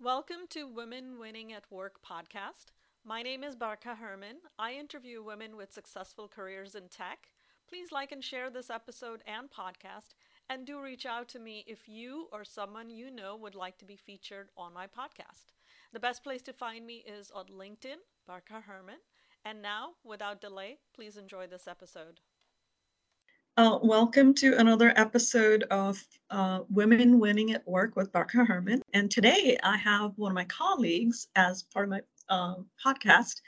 Welcome to Women Winning at Work podcast. My name is Barka Herman. I interview women with successful careers in tech. Please like and share this episode and podcast, and do reach out to me if you or someone you know would like to be featured on my podcast. The best place to find me is on LinkedIn, Barka Herman. And now, without delay, please enjoy this episode. Uh, welcome to another episode of uh, Women Winning at Work with Barka Herman. And today I have one of my colleagues as part of my uh, podcast,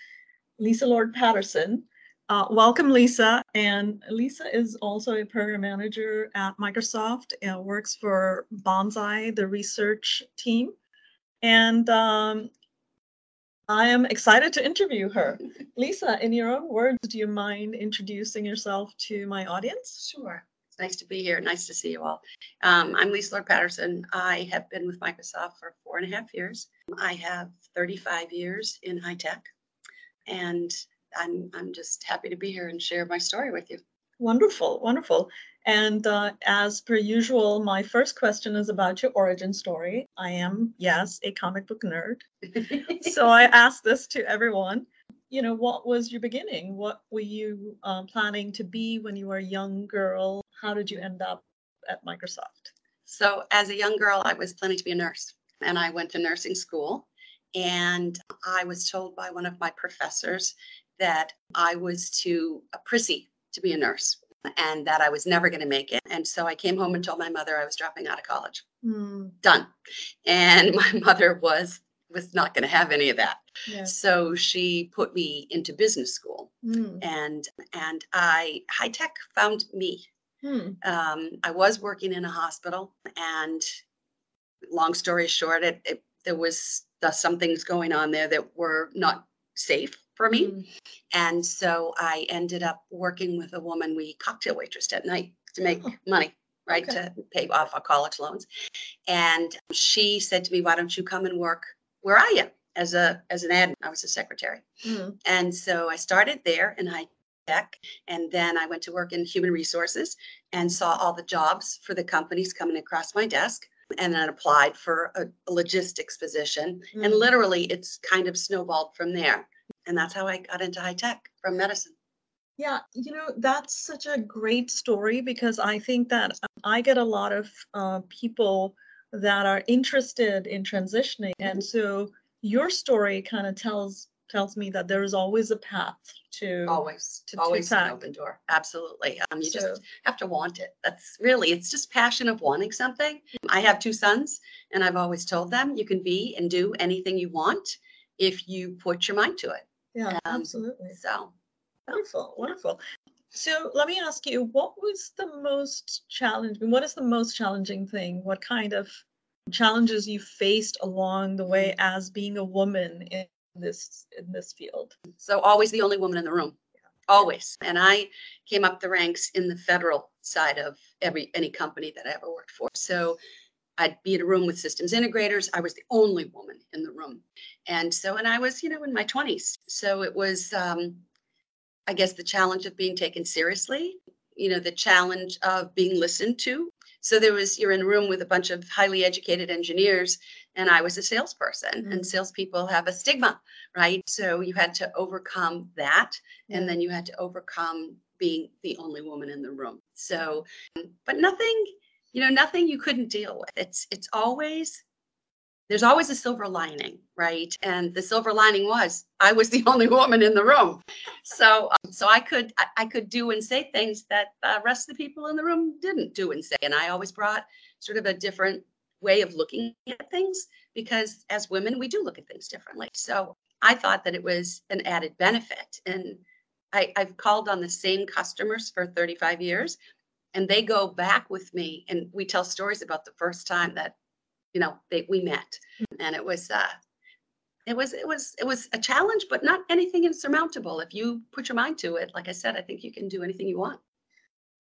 Lisa Lord Patterson. Uh, welcome, Lisa. And Lisa is also a program manager at Microsoft and works for Bonsai, the research team. And um, I am excited to interview her. Lisa, in your own words, do you mind introducing yourself to my audience? Sure. It's nice to be here. Nice to see you all. Um, I'm Lisa Lord Patterson. I have been with Microsoft for four and a half years. I have 35 years in high tech, and I'm I'm just happy to be here and share my story with you. Wonderful, wonderful. And uh, as per usual, my first question is about your origin story. I am, yes, a comic book nerd. so I ask this to everyone. You know, what was your beginning? What were you um, planning to be when you were a young girl? How did you end up at Microsoft? So, as a young girl, I was planning to be a nurse, and I went to nursing school. And I was told by one of my professors that I was too prissy to be a nurse and that I was never going to make it. And so I came home and told my mother I was dropping out of college. Mm. Done. And my mother was was not going to have any of that. Yeah. So she put me into business school. Mm. And and I high tech found me. Hmm. Um, I was working in a hospital and long story short, it, it there was uh, some things going on there that were not safe for me. Mm. And so I ended up working with a woman. We cocktail waitressed at night to make Oh, money, right? okay. To pay off our college loans. And she said to me, Why don't you come and work where I am as a as an admin? I was a secretary. Mm. And so I started there in high tech. And then I went to work in human resources and saw all the jobs for the companies coming across my desk. And then applied for a, a logistics position. And Mm. literally, it's kind of snowballed from there. And that's how I got into high tech from medicine. Yeah, you know, that's such a great story because I think that um, I get a lot of uh, people that are interested in transitioning. And so your story kind of tells tells me that there is always a path to Always, to- to always an open door. Absolutely. Um, you So- just have to want it. That's really, it's just passion of wanting something. I have two sons, and I've always told them you can be and do anything you want if you put your mind to it. Yeah, um, absolutely. So, Wonderful, wonderful. So let me ask you, what was the most challenging, what is the most challenging thing? What kind of challenges you faced along the way as being a woman in this in this field? so always the only woman in the room. Always. And I came up the ranks in the federal side of every any company that I ever worked for. So I'd be in a room with systems integrators. I was the only woman in the room. And so, and I was, you know, in my 20s. So it was, um, I guess, the challenge of being taken seriously, you know, the challenge of being listened to. So there was, you're in a room with a bunch of highly educated engineers, and I was a salesperson, Mhm. and salespeople have a stigma, right? So you had to overcome that Yeah. and then you had to overcome being the only woman in the room so but nothing you know nothing you couldn't deal with. It's it's always there's always a silver lining right? And the silver lining was i was the only woman in the room. So um, so i could I, I could do and say things that the rest of the people in the room didn't do and say. And i always brought sort of a different way of looking at things because as women we do look at things differently. So i thought that it was an added benefit. And I, I've called on the same customers for 35 years, and they go back with me, and we tell stories about the first time that, you know, they we met, and it was, uh, it was, it was, it was a challenge, but not anything insurmountable. If you put your mind to it, like I said, I think you can do anything you want.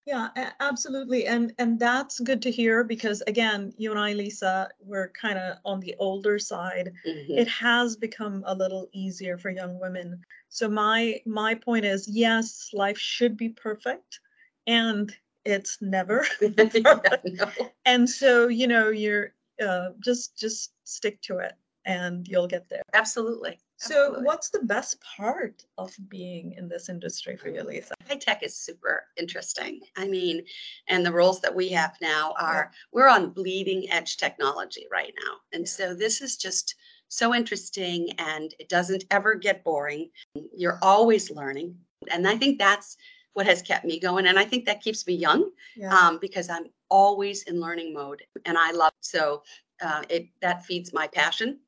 Yeah, absolutely. And and that's good to hear because again, you and I, Lisa, we're kind of on the older side. Mhm. It has become a little easier for young women. So my my point is, yes, life should be perfect, and it's never. Yeah, no. and so, you know, you're uh, just just stick to it and you'll get there. Absolutely. So, Absolutely. what's the best part of being in this industry for you, Lisa? high tech is super interesting. I mean, and the roles that we have now are we're on bleeding edge technology right now. And so this is just so interesting and it doesn't ever get boring. You're always learning. And I think that's what has kept me going. And I think that keeps me young Yeah. um, because I'm always in learning mode and I love so uh, it that feeds my passion.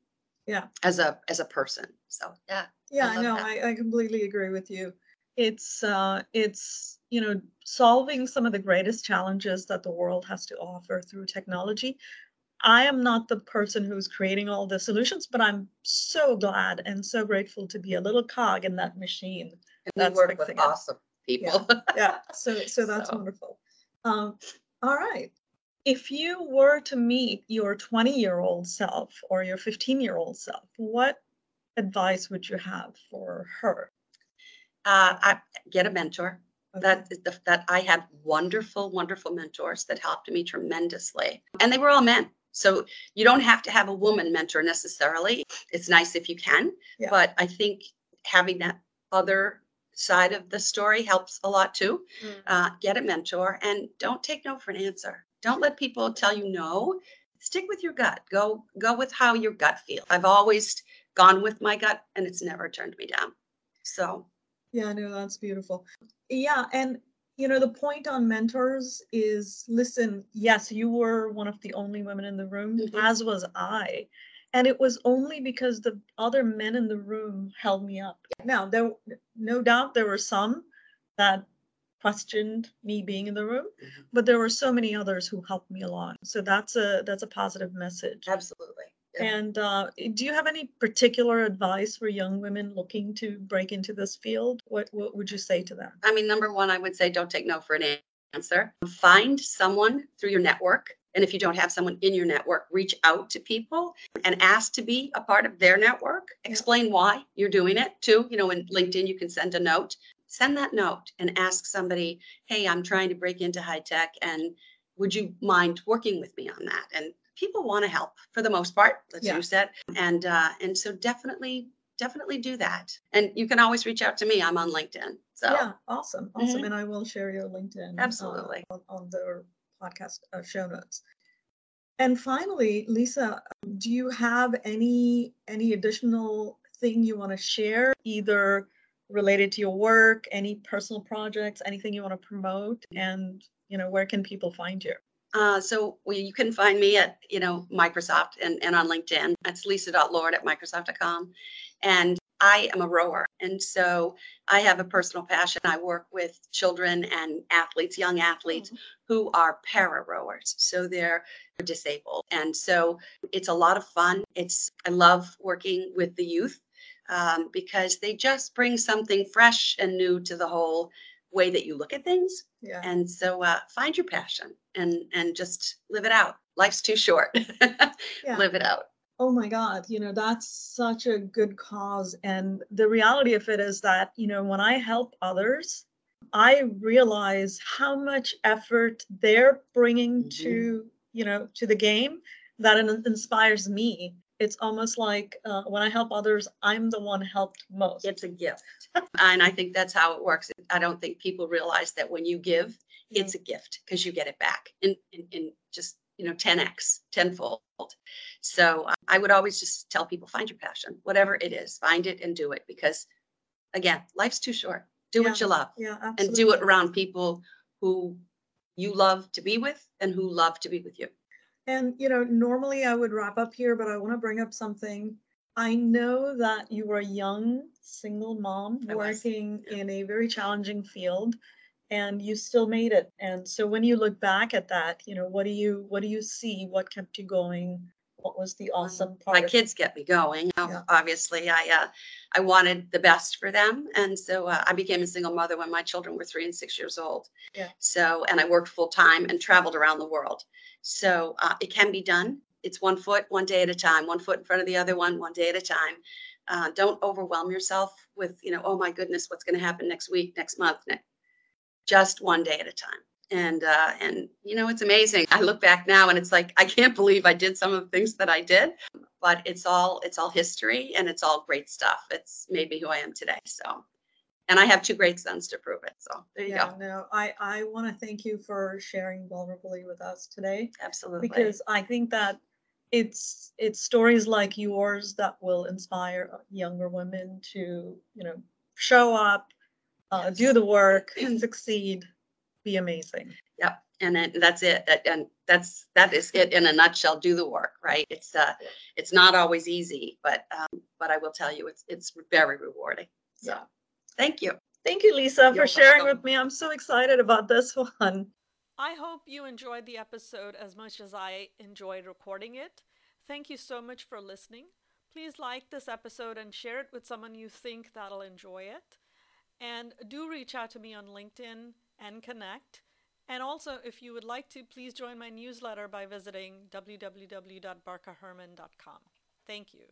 Yeah. As a as a person. So yeah. Yeah, I I know. I, I completely agree with you. It's uh it's you know solving some of the greatest challenges that the world has to offer through technology. I am not the person who's creating all the solutions, but I'm so glad and so grateful to be a little cog in that machine. And That's we work with it. awesome people. Yeah, so so that's So. wonderful. Um, all right. If you were to meet your 20-year-old self or your 15-year-old self, what advice would you have for her? uh, I get a mentor. Okay. That is the, that I had wonderful, wonderful mentors that helped me tremendously, and they were all men. So you don't have to have a woman mentor necessarily. It's nice if you can, Yeah. but I think having that other side of the story helps a lot too. Mm. Uh, get a mentor and don't take no for an answer. Don't let people tell you no. Stick with your gut. Go go with how your gut feels. I've always gone with my gut, and it's never turned me down. So Yeah, no, that's beautiful. Yeah, and you know, the point on mentors is listen, yes, you were one of the only women in the room, Mhm. as was I. And it was only because the other men in the room held me up. Now, there no doubt there were some that questioned me being in the room, Mhm. but there were so many others who helped me along. So that's a that's a positive message. absolutely. Yeah. And uh, do you have any particular advice for young women looking to break into this field? What what would you say to them? I mean, number one, I would say don't take no for an answer. Find someone through your network. And if you don't have someone in your network, reach out to people and ask to be a part of their network. Explain why you're doing it too. You know, in LinkedIn, you can send a note. Send that note and ask somebody, hey, I'm trying to break into high tech and would you mind working with me on that? And people want to help for the most part, as Yeah. you said. And uh, and so definitely, definitely do that. And you can always reach out to me. I'm on LinkedIn. So Yeah, awesome, awesome. Mhm. And I will share your LinkedIn uh, Absolutely. on, on the podcast uh, show notes. And finally, Lisa, do you have any any additional thing you want to share, either related to your work, any personal projects, anything you want to promote, and you know where can people find you? Uh, so well, you can find me at you know Microsoft and, and on LinkedIn. That's lisa.lord at microsoft.com. And I am a rower. And so I have a personal passion. I work with children and athletes, young athletes who are para rowers. So they're disabled. And so it's a lot of fun. It's I love working with the youth um, because they just bring something fresh and new to the whole way that you look at things. Yeah. And so uh, find your passion and and just live it out. Life's too short. Yeah. Live it out. Oh my God, you know, that's such a good cause. And the reality of it is that, you know, when I help others, I realize how much effort they're bringing Mhm. to, you know, to the game that it inspires me. It's almost like uh, when I help others, I'm the one helped most. It's a gift. and I think that's how it works. I don't think people realize that when you give, it's a gift because you get it back in, in, in just, you know, 10x, tenfold. So uh, I would always just tell people find your passion, whatever it is, find it and do it because, again, life's too short. Do what you love Yeah, and do it around people who you love to be with and who love to be with you. And, you know, normally I would wrap up here, but I want to bring up something. I know that you were a young single mom I working yeah. in a very challenging field and you still made it. And so when you look back at that, you know, what do you what do you see? What kept you going? What was the awesome part? my kids get me going. Yeah. Obviously, I uh, I wanted the best for them, and so uh, I became a single mother when my children were three and six years old. Yeah. So, and I worked full time and traveled around the world. So uh, it can be done. It's one foot, one day at a time. One foot in front of the other one, one day at a time. Uh, don't overwhelm yourself with, you know, oh my goodness, what's going to happen next week, next month. Ne- Just one day at a time and uh, and you know it's amazing. I look back now and it's like I can't believe I did some of the things that I did. but it's all it's all history and it's all great stuff. It's made me who I am today. So, and I have two great sons to prove it. So there you Yeah, go. no, I, I want to thank you for sharing vulnerably with us today Absolutely. because I think that it's it's stories like yours that will inspire younger women to you know show up, uh, do the work, and succeed, be amazing. Yep. And then that's it. That- And that's that is it in a nutshell. Do the work, right? It's uh it's not always easy, but um, but I will tell you it's it's very rewarding. So Yeah. thank you. Thank you, Lisa, for You're sharing welcome. with me. I'm so excited about this one. I hope you enjoyed the episode as much as I enjoyed recording it. Thank you so much for listening. Please like this episode and share it with someone you think that'll enjoy it. And do reach out to me on LinkedIn and connect. And also, if you would like to, please join my newsletter by visiting www.barkaherman.com. Thank you.